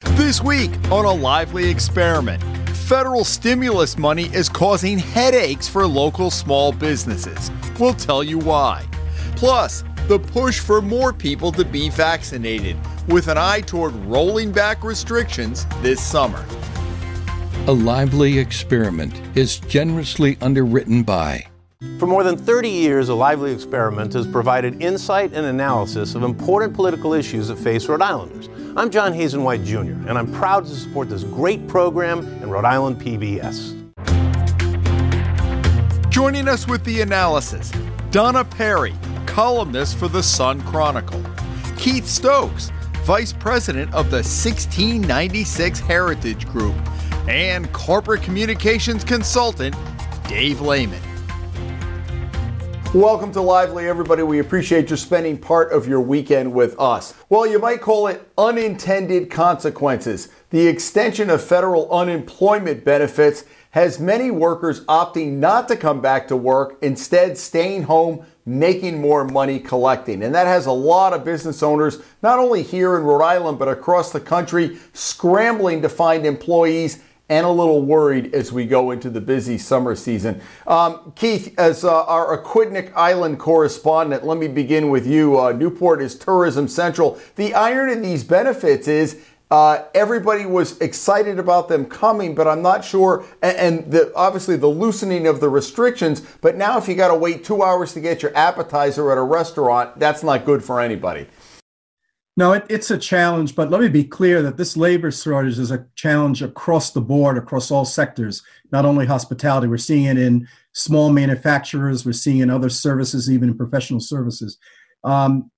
This week on a lively experiment, federal stimulus money is causing headaches for local small businesses. We'll tell you why. Plus, the push for more people to be vaccinated with an eye toward rolling back restrictions this summer. A Lively Experiment is generously underwritten by. For more than 30 years, A Lively Experiment has provided insight and analysis of important political issues that face Rhode Islanders. I'm John Hazen White Jr., and I'm proud to support this great program in Rhode Island PBS. Joining us with the analysis, Donna Perry, columnist for the Sun Chronicle, Keith Stokes, Vice President of the 1696 Heritage Group, and Corporate Communications Consultant, Dave Layman. Welcome to Lively, everybody. We appreciate you spending part of your weekend with us. Well, you might call it unintended consequences. The extension of federal unemployment benefits has many workers opting not to come back to work, instead, staying home, making more money collecting. And that has a lot of business owners, not only here in Rhode Island, but across the country, scrambling to find employees and a little worried as we go into the busy summer season. Um, Keith, as uh, our Aquidneck Island correspondent, let me begin with you. Uh, Newport is tourism central. The iron in these benefits is uh, everybody was excited about them coming, but I'm not sure. And, and the, obviously the loosening of the restrictions. But now, if you got to wait two hours to get your appetizer at a restaurant, that's not good for anybody. No, it, it's a challenge, but let me be clear that this labor shortage is a challenge across the board, across all sectors, not only hospitality. We're seeing it in small manufacturers, we're seeing in other services, even in professional services. Um,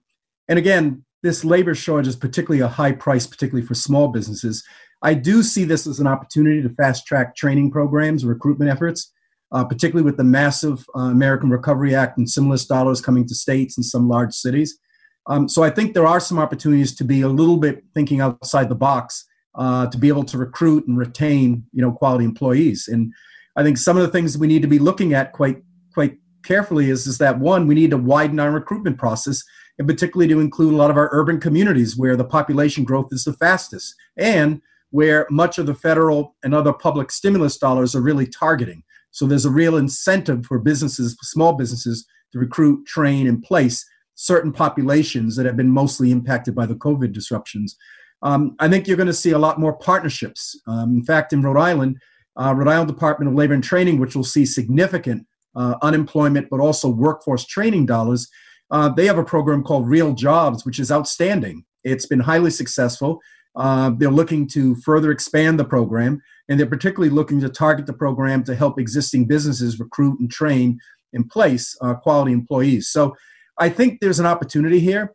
and again, this labor shortage is particularly a high price, particularly for small businesses. I do see this as an opportunity to fast track training programs, recruitment efforts, uh, particularly with the massive uh, American Recovery Act and stimulus dollars coming to states and some large cities. Um, so I think there are some opportunities to be a little bit thinking outside the box uh, to be able to recruit and retain, you know, quality employees. And I think some of the things we need to be looking at quite quite carefully is is that one we need to widen our recruitment process, and particularly to include a lot of our urban communities where the population growth is the fastest and where much of the federal and other public stimulus dollars are really targeting. So there's a real incentive for businesses, small businesses, to recruit, train, and place certain populations that have been mostly impacted by the COVID disruptions. Um, I think you're going to see a lot more partnerships. Um, in fact, in Rhode Island, uh, Rhode Island Department of Labor and Training, which will see significant uh, unemployment but also workforce training dollars, uh, they have a program called Real Jobs, which is outstanding. It's been highly successful. Uh, they're looking to further expand the program, and they're particularly looking to target the program to help existing businesses recruit and train in place uh, quality employees. So I think there's an opportunity here,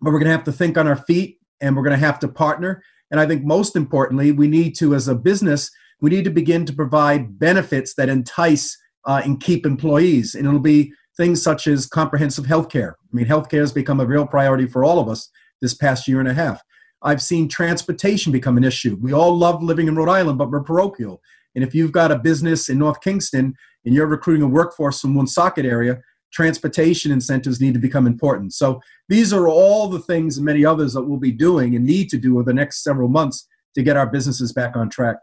but we're going to have to think on our feet and we're going to have to partner. And I think most importantly, we need to, as a business, we need to begin to provide benefits that entice uh, and keep employees. And it'll be things such as comprehensive health care. I mean, health care has become a real priority for all of us this past year and a half. I've seen transportation become an issue. We all love living in Rhode Island, but we're parochial. And if you've got a business in North Kingstown and you're recruiting a workforce from Woonsocket area, transportation incentives need to become important. So these are all the things and many others that we'll be doing and need to do over the next several months to get our businesses back on track.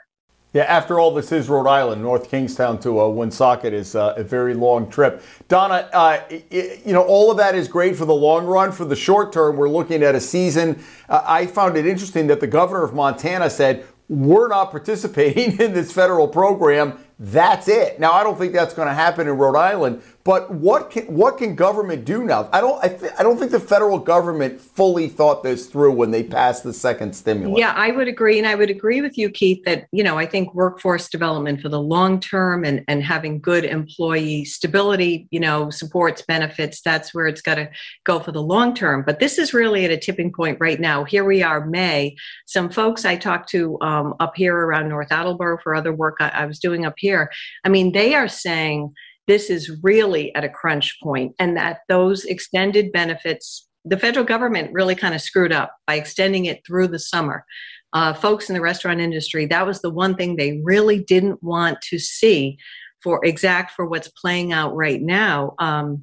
Yeah, after all, this is Rhode Island. North Kingstown to uh, Woonsocket is uh, a very long trip. Donna, uh, you know, all of that is great for the long run. For the short term, we're looking at a season. Uh, I found it interesting that the governor of Montana said, we're not participating in this federal program. That's it. Now, I don't think that's going to happen in Rhode Island, but what can what can government do now? I don't I, th- I don't think the federal government fully thought this through when they passed the second stimulus. Yeah, I would agree, and I would agree with you, Keith, that you know I think workforce development for the long term and and having good employee stability, you know, supports benefits. That's where it's got to go for the long term. But this is really at a tipping point right now. Here we are, May. Some folks I talked to um, up here around North Attleboro for other work I, I was doing up here. I mean, they are saying this is really at a crunch point and that those extended benefits the federal government really kind of screwed up by extending it through the summer. Uh, folks in the restaurant industry that was the one thing they really didn't want to see for exact for what's playing out right now. Um,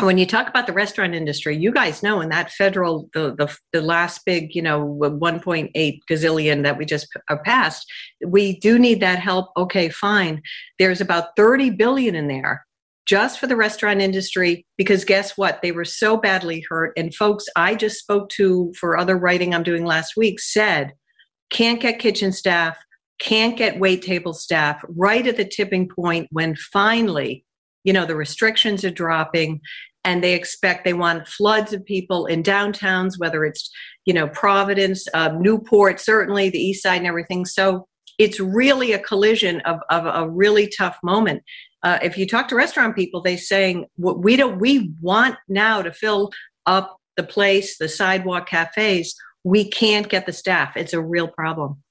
when you talk about the restaurant industry, you guys know in that federal the the, the last big you know 1.8 gazillion that we just uh, passed, we do need that help. Okay, fine. There's about 30 billion in there just for the restaurant industry because guess what? They were so badly hurt. And folks I just spoke to for other writing I'm doing last week said can't get kitchen staff, can't get wait table staff right at the tipping point when finally you know the restrictions are dropping and they expect they want floods of people in downtowns whether it's you know providence uh, newport certainly the east side and everything. So it's really a collision of, of a really tough moment. Uh, if you talk to restaurant people they saying what we don't we want now to fill up the place the sidewalk cafes. We can't get the staff. It's a real problem.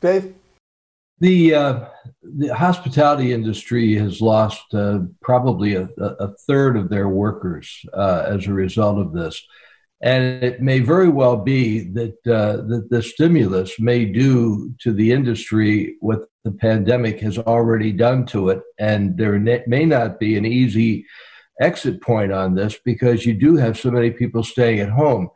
Dave the uh, the hospitality industry has lost uh, probably a, a, third of their workers uh, as a result of this, and it may very well be that uh, that the stimulus may do to the industry what the pandemic has already done to it, and there may not be an easy exit point on this because you do have so many people staying at home.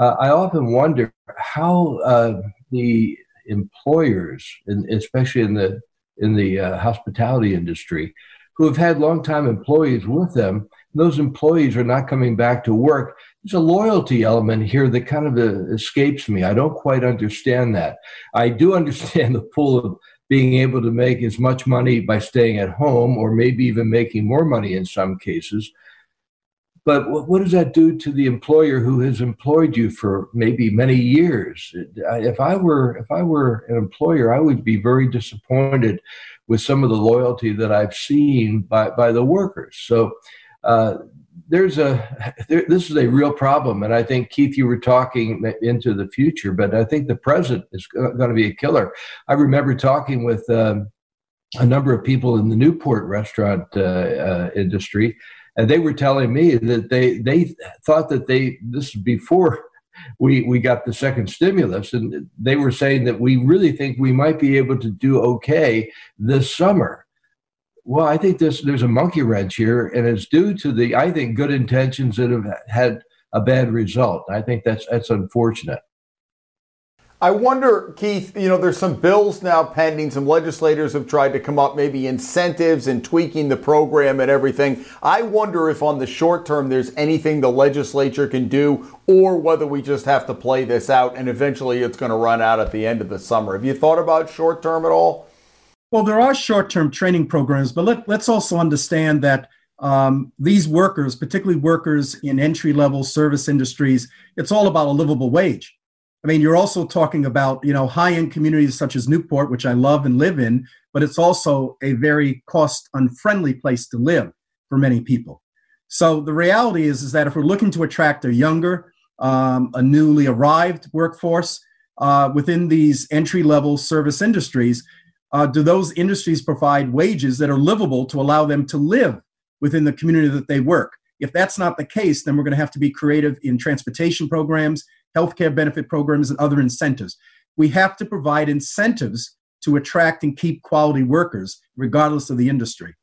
Uh, I often wonder how uh, the employers, especially in the in the uh, hospitality industry, who have had longtime employees with them. Those employees are not coming back to work. There's a loyalty element here that kind of uh, escapes me. I don't quite understand that. I do understand the pull of being able to make as much money by staying at home, or maybe even making more money in some cases. But what does that do to the employer who has employed you for maybe many years? If I were if I were an employer, I would be very disappointed with some of the loyalty that I've seen by by the workers. So. Uh, there's a there, this is a real problem and i think keith you were talking into the future but i think the present is going to be a killer i remember talking with um, a number of people in the newport restaurant uh, uh, industry and they were telling me that they they thought that they this is before we we got the second stimulus and they were saying that we really think we might be able to do okay this summer. Well i think this there's a monkey wrench here and it's due to the i think good intentions that have had a bad result. I think that's that's unfortunate I wonder, Keith, you know, there's some bills now pending. Some legislators have tried to come up maybe incentives and tweaking the program and everything. I wonder if on the short term there's anything the legislature can do or whether we just have to play this out and eventually it's going to run out at the end of the summer. Have you thought about short term at all? Well, there are short term training programs, but let, us also understand that um, these workers, particularly workers in entry level service industries, it's all about a livable wage. I mean, you're also talking about, you know, high-end communities such as Newport, which I love and live in, but it's also a very cost-unfriendly place to live for many people. So the reality is, is that if we're looking to attract a younger, um, a newly arrived workforce uh, within these entry-level service industries, uh, do those industries provide wages that are livable to allow them to live within the community that they work? If that's not the case, then we're going to have to be creative in transportation programs healthcare benefit programs, and other incentives. We have to provide incentives to attract and keep quality workers, regardless of the industry,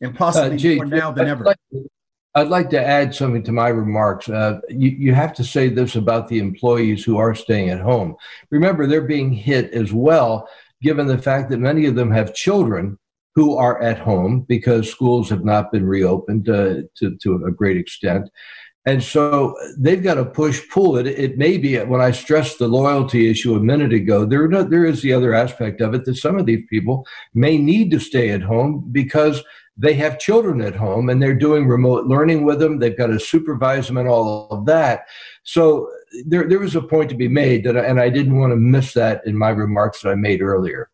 and possibly uh, gee, more now than I'd ever. Like to, I'd like to add something to my remarks. Uh, you, you have to say this about the employees who are staying at home. Remember, they're being hit as well, given the fact that many of them have children who are at home because schools have not been reopened uh, to, to a great extent. And so they've got to push pull it. It may be when I stressed the loyalty issue a minute ago, there, there is the other aspect of it that some of these people may need to stay at home because they have children at home and they're doing remote learning with them. They've got to supervise them and all of that. So there, there was a point to be made that, and I didn't want to miss that in my remarks that I made earlier.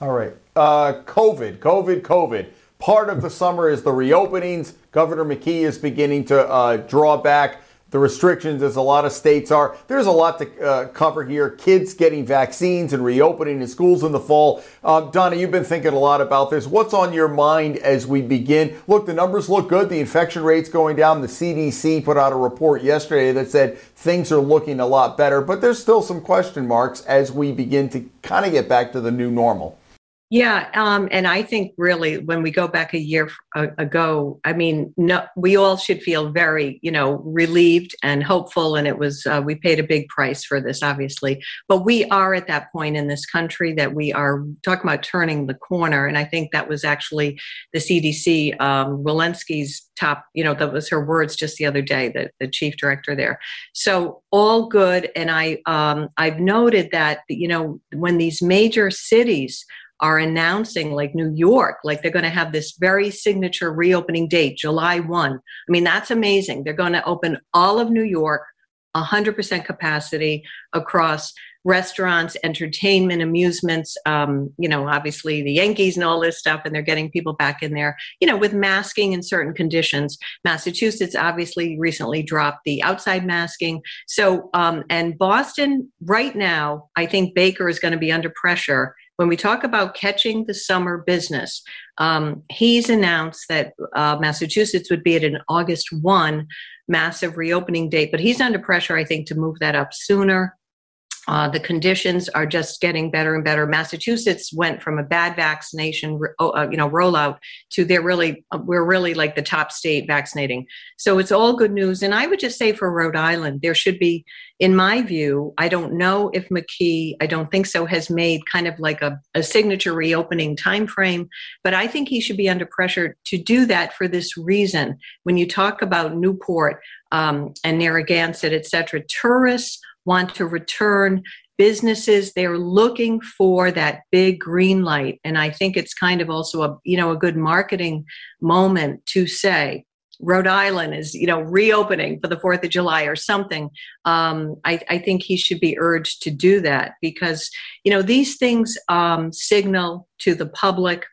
All right. Uh, COVID, COVID, COVID. Part of the summer is the reopenings. Governor McKee is beginning to uh, draw back the restrictions as a lot of states are. There's a lot to uh, cover here. Kids getting vaccines and reopening in schools in the fall. Uh, Donna, you've been thinking a lot about this. What's on your mind as we begin? Look, the numbers look good. The infection rate's going down. The CDC put out a report yesterday that said things are looking a lot better, but there's still some question marks as we begin to kind of get back to the new normal. Yeah, um, and I think really when we go back a year ago, I mean, no, we all should feel very, you know, relieved and hopeful. And it was uh, we paid a big price for this, obviously, but we are at that point in this country that we are talking about turning the corner. And I think that was actually the CDC, um, Walensky's top, you know, that was her words just the other day, the, the chief director there. So all good. And I um, I've noted that you know when these major cities are announcing, like New York, like they're going to have this very signature reopening date, July 1. I mean, that's amazing. They're going to open all of New York, 100% capacity across restaurants, entertainment, amusements, um, you know, obviously the Yankees and all this stuff, and they're getting people back in there, you know, with masking in certain conditions. Massachusetts obviously recently dropped the outside masking. So, um, and Boston right now, I think Baker is going to be under pressure when we talk about catching the summer business, um, he's announced that uh, Massachusetts would be at an August 1 massive reopening date, but he's under pressure, I think, to move that up sooner. Uh, the conditions are just getting better and better. Massachusetts went from a bad vaccination, oh, uh, you know, rollout to they're really uh, we're really like the top state vaccinating. So it's all good news. And I would just say for Rhode Island, there should be, in my view, I don't know if McKee, I don't think so, has made kind of like a, a signature reopening time frame, but I think he should be under pressure to do that for this reason. When you talk about Newport um, and Narragansett, et cetera, tourists want to return businesses they're looking for that big green light and i think it's kind of also a you know a good marketing moment to say Rhode Island is, you know, reopening for the Fourth of July or something. Um, I, I, think he should be urged to do that because, you know, these things um, signal to the public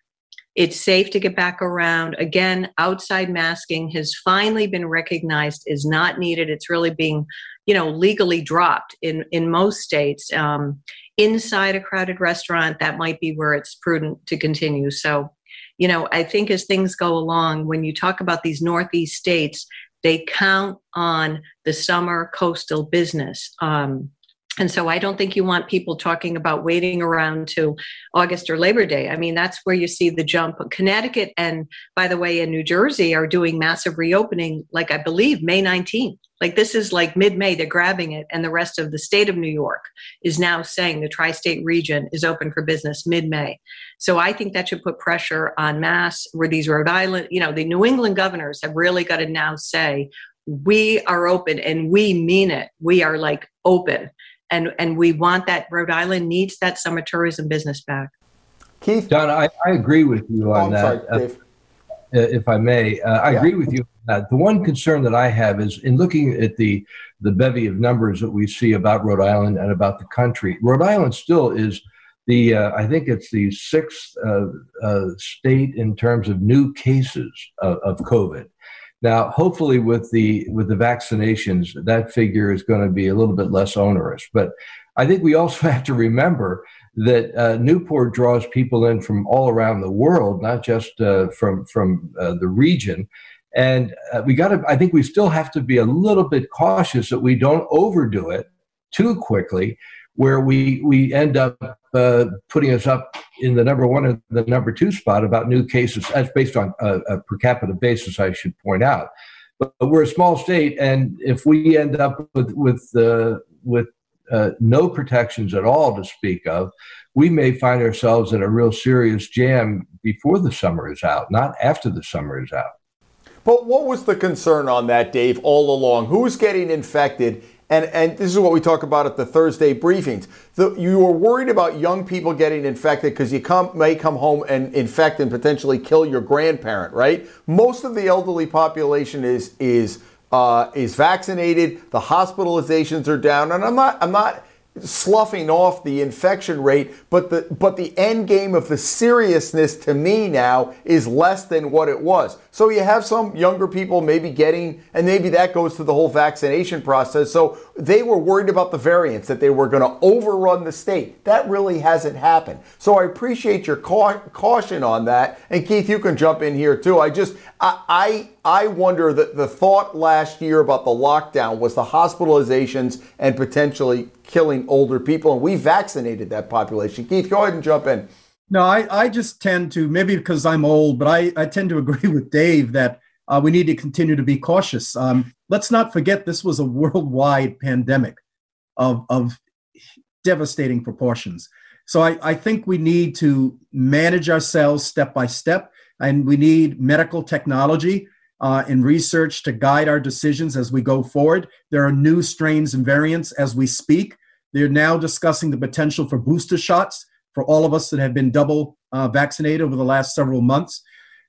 it's safe to get back around. Again, outside masking has finally been recognized is not needed. It's really being, you know, legally dropped in in most states. Um, inside a crowded restaurant, that might be where it's prudent to continue. So, you know, I think as things go along, when you talk about these Northeast states, they count on the summer coastal business. Um, and so I don't think you want people talking about waiting around to August or Labor Day. I mean, that's where you see the jump. Connecticut and, by the way, in New Jersey are doing massive reopening, like I believe May 19th. Like this is like mid May, they're grabbing it. And the rest of the state of New York is now saying the tri state region is open for business mid May. So I think that should put pressure on Mass, where these Rhode Island, you know, the New England governors have really got to now say, we are open and we mean it. We are like open and and we want that. Rhode Island needs that summer tourism business back. Keith, Don, I, I agree with you on oh, that. Sorry, uh, if I may, uh, I yeah. agree with you. That. The one concern that I have is in looking at the the bevy of numbers that we see about Rhode Island and about the country. Rhode Island still is the uh, I think it's the sixth uh, uh, state in terms of new cases of, of COVID. Now, hopefully, with the with the vaccinations, that figure is going to be a little bit less onerous. But I think we also have to remember that uh, Newport draws people in from all around the world, not just uh, from from uh, the region. And uh, we got to. I think we still have to be a little bit cautious that we don't overdo it too quickly, where we we end up uh, putting us up in the number one and the number two spot about new cases. That's based on a, a per capita basis, I should point out. But, we're a small state, and if we end up with with uh, with uh, no protections at all to speak of, we may find ourselves in a real serious jam before the summer is out, not after the summer is out. But what was the concern on that, Dave, all along? Who's getting infected and, and this is what we talk about at the Thursday briefings. The, you are worried about young people getting infected because you come, may come home and infect and potentially kill your grandparent, right? Most of the elderly population is is uh, is vaccinated. The hospitalizations are down, and I'm not I'm not sloughing off the infection rate, but the but the end game of the seriousness to me now is less than what it was. So you have some younger people maybe getting, and maybe that goes to the whole vaccination process. So they were worried about the variants that they were going to overrun the state. That really hasn't happened. So I appreciate your caution on that. And Keith, you can jump in here too. I just I I, I wonder that the thought last year about the lockdown was the hospitalizations and potentially killing older people, and we vaccinated that population. Keith, go ahead and jump in. No, I, I just tend to, maybe because I'm old, but I, I tend to agree with Dave that uh, we need to continue to be cautious. Um, let's not forget this was a worldwide pandemic of, of devastating proportions. So I, I think we need to manage ourselves step by step, and we need medical technology uh, and research to guide our decisions as we go forward. There are new strains and variants as we speak. They're now discussing the potential for booster shots for all of us that have been double uh, vaccinated over the last several months.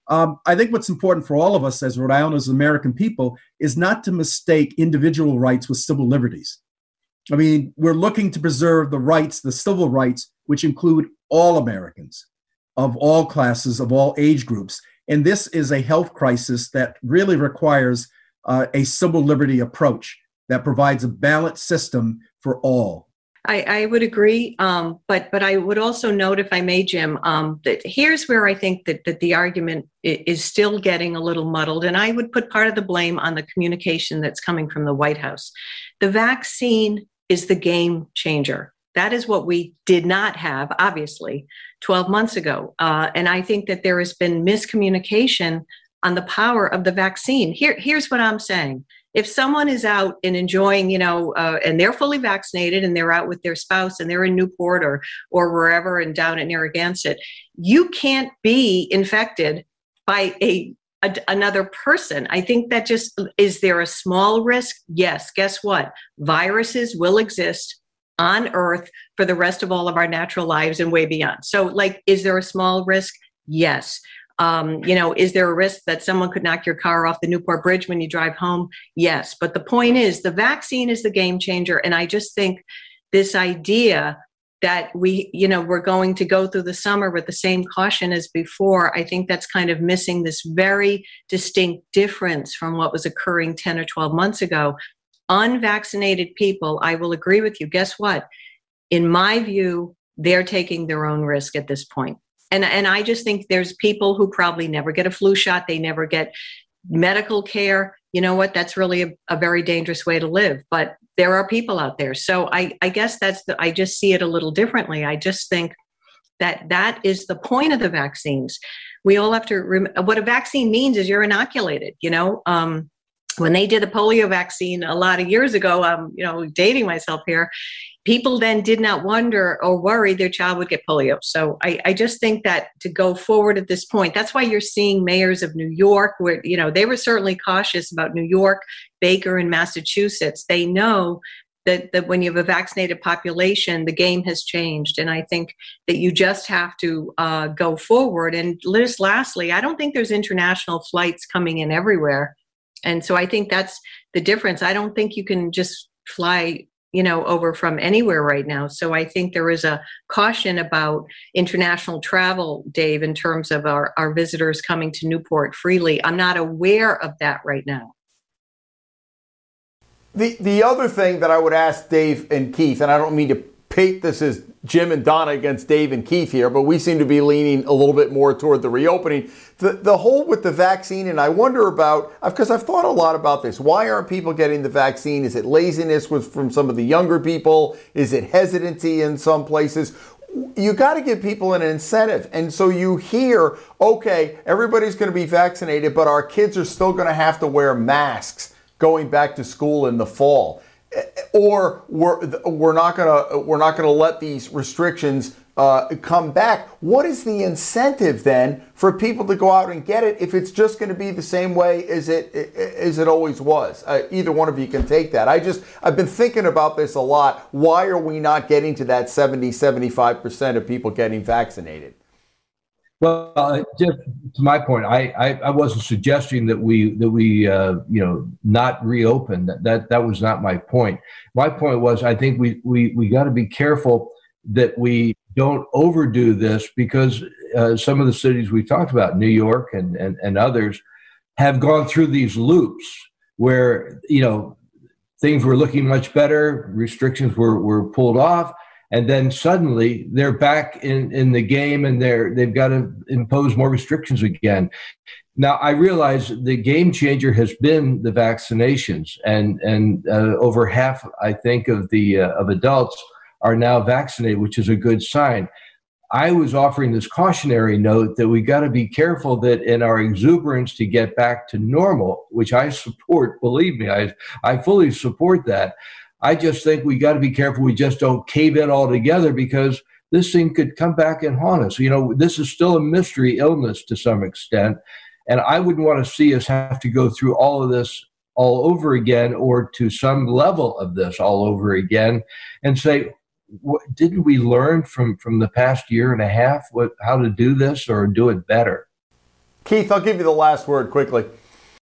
Um, I think what's important for all of us as Rhode Islanders, American people, is not to mistake individual rights with civil liberties. I mean, we're looking to preserve the rights, the civil rights, which include all Americans of all classes, of all age groups. And this is a health crisis that really requires uh, a civil liberty approach that provides a balanced system for all. I, I would agree, um, but but I would also note, if I may, Jim, um, that here's where I think that, that the argument is still getting a little muddled, and I would put part of the blame on the communication that's coming from the White House. The vaccine is the game changer. That is what we did not have, obviously, 12 months ago. Uh, and I think that there has been miscommunication on the power of the vaccine. Here, here's what I'm saying. If someone is out and enjoying, you know, uh, and they're fully vaccinated and they're out with their spouse and they're in Newport or or wherever and down at Narragansett, you can't be infected by a a, another person. I think that just is there a small risk? Yes. Guess what? Viruses will exist on Earth for the rest of all of our natural lives and way beyond. So, like, is there a small risk? Yes. Um, you know, is there a risk that someone could knock your car off the Newport Bridge when you drive home? Yes. But the point is, the vaccine is the game changer. And I just think this idea that we you know we're going to go through the summer with the same caution as before i think that's kind of missing this very distinct difference from what was occurring 10 or 12 months ago unvaccinated people i will agree with you guess what in my view they're taking their own risk at this point and and i just think there's people who probably never get a flu shot. They never get medical care. You know what? That's really a, a, very dangerous way to live. But there are people out there. So i i guess that's the i just see it a little differently. I just think that that is the point of the vaccines. We all have to rem- what a vaccine means is you're inoculated you know? Um, when they did the polio vaccine a lot of years ago i'm you know dating myself here people then did not wonder or worry their child would get polio. So I, I, just think that to go forward at this point, that's why you're seeing mayors of New York, where you know they were certainly cautious about New York, Baker, and Massachusetts. They know that, that when you have a vaccinated population, the game has changed. And I think that you just have to uh, go forward. And just lastly, I don't think there's international flights coming in everywhere. And so I think that's the difference. I don't think you can just fly you know over from anywhere right now. So i think there is a caution about international travel dave in terms of our, our visitors coming to newport freely. I'm not aware of that right now. The the other thing that i would ask dave and keith and i don't mean to pit this as Jim and Donna against Dave and Keith here, but we seem to be leaning a little bit more toward the reopening. The, the whole with the vaccine, and I wonder about, because I've thought a lot about this. Why aren't people getting the vaccine? Is it laziness with, from some of the younger people? Is it hesitancy in some places? you got to give people an incentive. And so you hear, okay, everybody's going to be vaccinated, but our kids are still going to have to wear masks going back to school in the fall or we're, we're not gonna we're not gonna let these restrictions uh, come back. What is the incentive then for people to go out and get it if it's just going to be the same way as it as it always was? Uh, either one of you can take that. I just I've been thinking about this a lot. Why are we not getting to that 70 75 percent of people getting vaccinated? Well, uh, just to my point, I, I, I, wasn't suggesting that we that we uh, you know not reopen. That, that that was not my point. My point was I think we we we got to be careful that we don't overdo this because uh, some of the cities we talked about, New York and, and and others, have gone through these loops where you know things were looking much better, restrictions were were pulled off, and then suddenly they're back in, in the game and they're they've got to impose more restrictions again now i realize the game changer has been the vaccinations and and uh, over half i think of the uh, of adults are now vaccinated which is a good sign I was offering this cautionary note that we got to be careful that in our exuberance to get back to normal, which I support, believe me, I, I fully support that. I just think we got to be careful we just don't cave in altogether because this thing could come back and haunt us. You know, this is still a mystery illness to some extent. And I wouldn't want to see us have to go through all of this all over again or to some level of this all over again and say, what, didn't we learn from, from the past year and a half what, how to do this or do it better? Keith, I'll give you the last word quickly.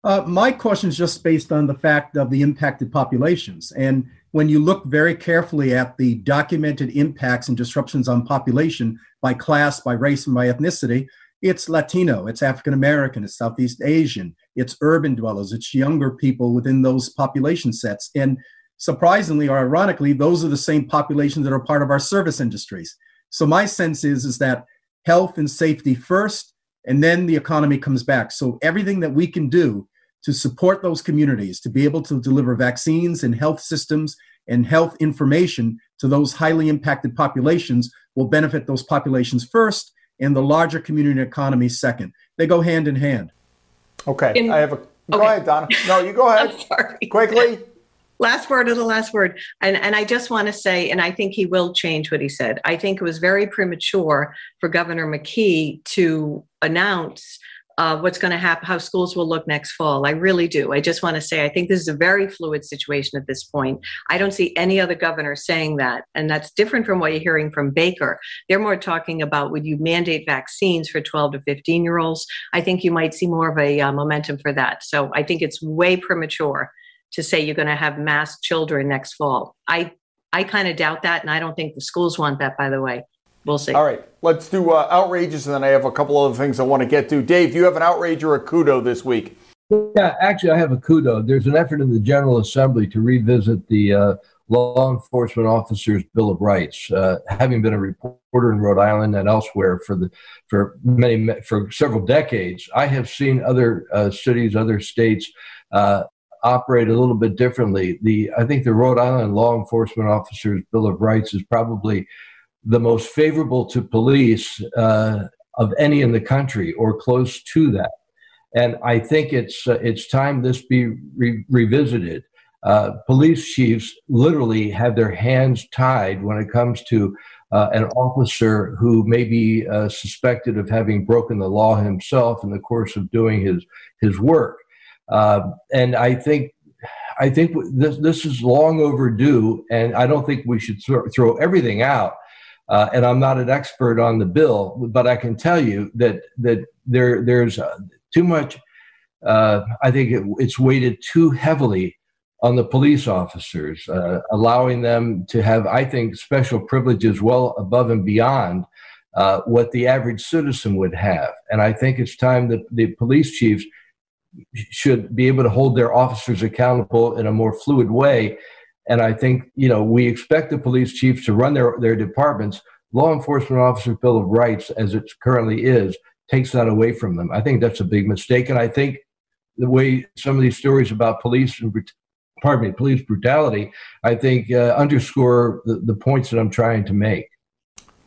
Uh, my question is just based on the fact of the impacted populations. And when you look very carefully at the documented impacts and disruptions on population by class, by race, and by ethnicity, it's Latino, it's African American, it's Southeast Asian, it's urban dwellers, it's younger people within those population sets. And surprisingly or ironically, those are the same populations that are part of our service industries. So my sense is, is that health and safety first, and then the economy comes back. So everything that we can do to support those communities, to be able to deliver vaccines and health systems and health information to those highly impacted populations will benefit those populations first and the larger community economy second. They go hand in hand. Okay. In, I have a go okay. ahead, Donna. No, you go ahead. sorry. Quickly. Last word of the last word. And and I just want to say, and I think he will change what he said. I think it was very premature for Governor McKee to announce uh, what's going to happen, how schools will look next fall. I really do. I just want to say, I think this is a very fluid situation at this point. I don't see any other governor saying that. And that's different from what you're hearing from Baker. They're more talking about would you mandate vaccines for 12 to 15 year olds? I think you might see more of a uh, momentum for that. So I think it's way premature to say you're going to have mass children next fall. I, I kind of doubt that. And I don't think the schools want that, by the way we'll see. All right, let's do uh, outrages, and then I have a couple other things I want to get to. Dave, do you have an outrage or a kudo this week? Yeah, actually, I have a kudo. There's an effort in the General Assembly to revisit the uh, Law Enforcement Officers Bill of Rights. Uh, having been a reporter in Rhode Island and elsewhere for the for many for several decades, I have seen other uh, cities, other states uh, operate a little bit differently. The I think the Rhode Island Law Enforcement Officers Bill of Rights is probably the most favorable to police uh, of any in the country or close to that. And I think it's uh, it's time this be re- revisited. Uh, police chiefs literally have their hands tied when it comes to uh, an officer who may be uh, suspected of having broken the law himself in the course of doing his his work. Uh, and I think I think this this is long overdue, and I don't think we should th- throw everything out uh, and I'm not an expert on the bill, but I can tell you that that there there's uh, too much. Uh, I think it, it's weighted too heavily on the police officers, uh, allowing them to have, I think, special privileges well above and beyond uh, what the average citizen would have. And I think it's time that the police chiefs should be able to hold their officers accountable in a more fluid way and I think, you know, we expect the police chiefs to run their, their departments. Law enforcement officer bill of rights, as it currently is, takes that away from them. I think that's a big mistake. And I think the way some of these stories about police and pardon me, police brutality, I think uh, underscore the, the points that I'm trying to make.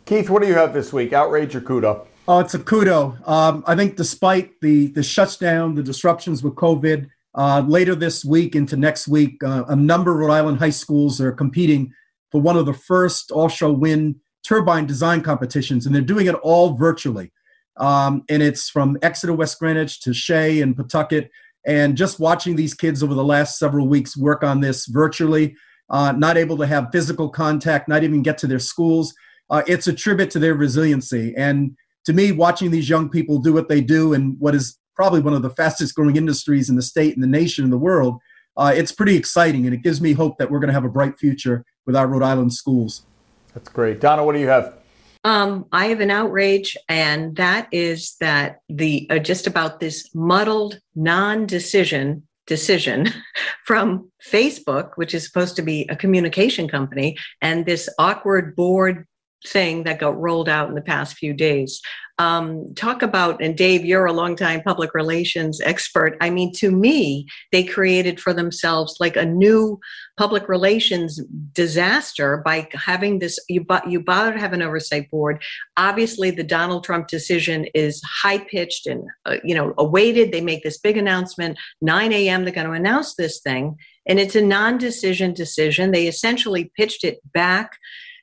Keith, what do you have this week? Outrage or kudo? Oh, it's a kudo. Um, I think despite the the shutdown, the disruptions with COVID, uh, later this week into next week, uh, a number of Rhode Island high schools are competing for one of the first offshore wind turbine design competitions, and they're doing it all virtually. Um, and it's from Exeter, West Greenwich to Shea and Pawtucket. And just watching these kids over the last several weeks work on this virtually, uh, not able to have physical contact, not even get to their schools, uh, it's a tribute to their resiliency. And to me, watching these young people do what they do and what is probably one of the fastest growing industries in the state and the nation and the world. Uh, it's pretty exciting, and it gives me hope that we're going to have a bright future with our Rhode Island schools. That's great. Donna, what do you have? Um, I have an outrage, and that is that the uh, just about this muddled non-decision decision from Facebook, which is supposed to be a communication company, and this awkward board thing that got rolled out in the past few days. Um, talk about, and Dave, you're a longtime public relations expert. I mean, to me, they created for themselves like a new public relations disaster by having this. You, you bother to have an oversight board. Obviously, the Donald Trump decision is high pitched and uh, you know awaited. They make this big announcement 9 a.m. They're going to announce this thing, and it's a non-decision decision. They essentially pitched it back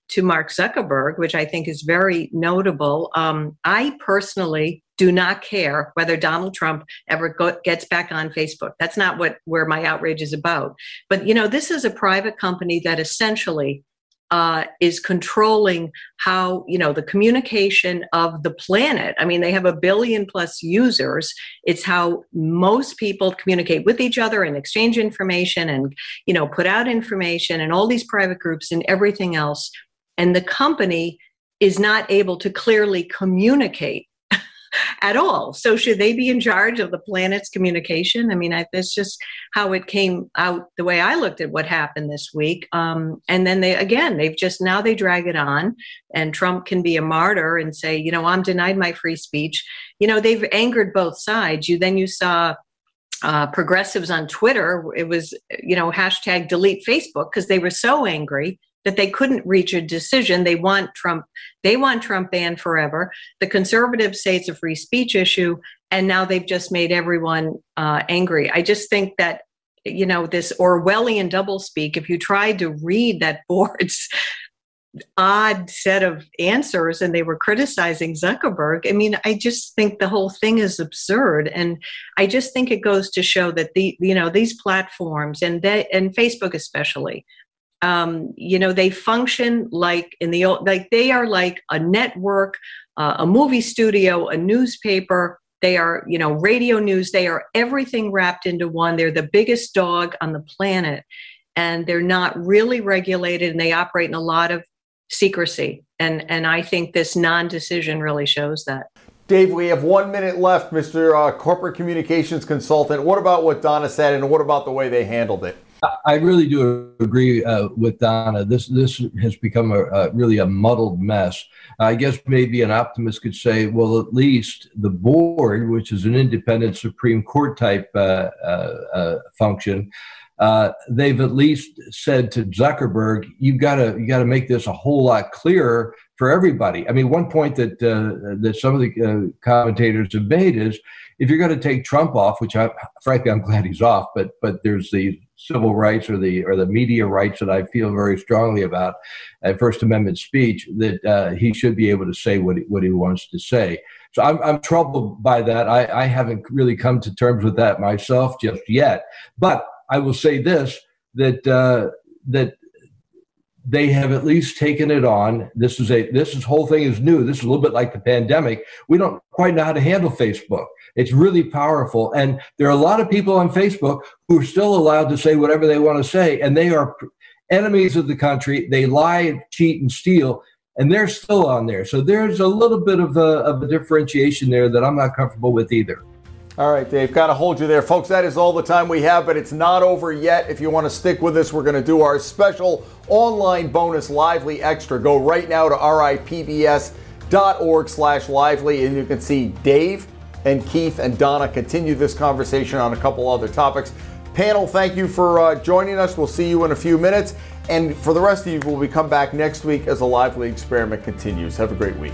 to Mark Zuckerberg, which I think is very notable. Um, I personally do not care whether Donald Trump ever go, gets back on Facebook. That's not what where my outrage is about. But you know, this is a private company that essentially uh, is controlling how you know the communication of the planet. I mean, they have a billion plus users. It's how most people communicate with each other and exchange information and you know put out information and all these private groups and everything else and the company is not able to clearly communicate at all. So should they be in charge of the planet's communication? I mean, I, that's just how it came out. The way I looked at what happened this week, um, and then they again, they've just now they drag it on, and Trump can be a martyr and say, you know, I'm denied my free speech. You know, they've angered both sides. You then you saw. Uh, progressives on Twitter, it was, you know, hashtag delete Facebook because they were so angry that they couldn't reach a decision. They want Trump, they want Trump banned forever. The conservatives say it's a free speech issue, and now they've just made everyone uh, angry. I just think that you know this Orwellian doublespeak. If you tried to read that board's odd set of answers and they were criticizing Zuckerberg. I mean, I just think the whole thing is absurd. And I just think it goes to show that the, you know, these platforms and they, and Facebook especially um, you know they function like in the old like they are like a network uh, a movie studio a newspaper they are you know radio news they are everything wrapped into one they're the biggest dog on the planet and they're not really regulated and they operate in a lot of secrecy and and i think this non-decision really shows that Dave, we have one minute left, Mr. Uh, corporate Communications Consultant. What about what Donna said, and what about the way they handled it? I really do agree uh, with Donna. This this has become a, really a muddled mess. I guess maybe an optimist could say, well, at least the board, which is an independent Supreme Court type uh, uh, uh function, uh, they've at least said to Zuckerberg, you've gotta you gotta make this a whole lot clearer for everybody." I mean, one point that that some of the commentators have made is if you're going to take Trump off, which I, frankly I'm glad he's off, but but there's the civil rights or the or the media rights that I feel very strongly about, and First Amendment speech that uh, he should be able to say what he, what he wants to say. So I'm I'm troubled by that. I, I haven't really come to terms with that myself just yet. But I will say this that uh, that they have at least taken it on. This is a this is, whole thing is new. This is a little bit like the pandemic. We don't quite know how to handle Facebook. It's really powerful, and there are a lot of people on Facebook who are still allowed to say whatever they want to say, and they are enemies of the country. They lie, cheat, and steal, and they're still on there. So there's a little bit of a, of a differentiation there that I'm not comfortable with either. All right, Dave, got to hold you there. Folks, that is all the time we have, but it's not over yet. If you want to stick with us, we're going to do our special online bonus Lively Extra. Go right now to ripbs.org slash lively, and you can see Dave and Keith and Donna continue this conversation on a couple other topics. Panel, thank you for uh, joining us. We'll see you in a few minutes. And for the rest of you, we'll be come back next week as the Lively experiment continues. Have a great week.